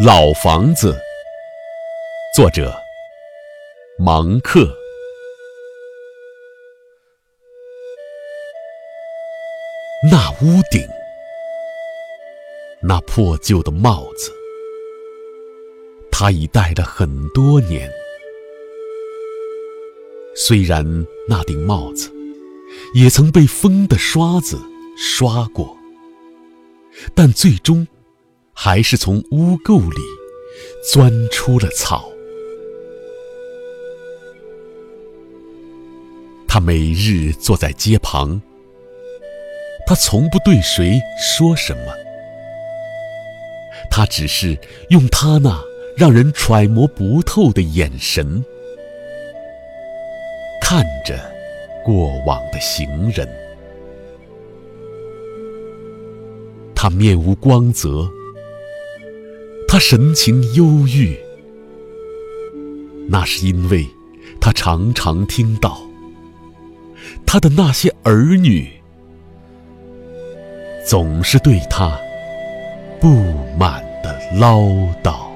老房子，作者芒克。那屋顶，那破旧的帽子，他已戴了很多年。虽然那顶帽子也曾被风的刷子刷过，但最终。还是从污垢里钻出了草。他每日坐在街旁，他从不对谁说什么，他只是用他那让人揣摩不透的眼神看着过往的行人。他面无光泽。神情忧郁，那是因为他常常听到他的那些儿女总是对他不满的唠叨。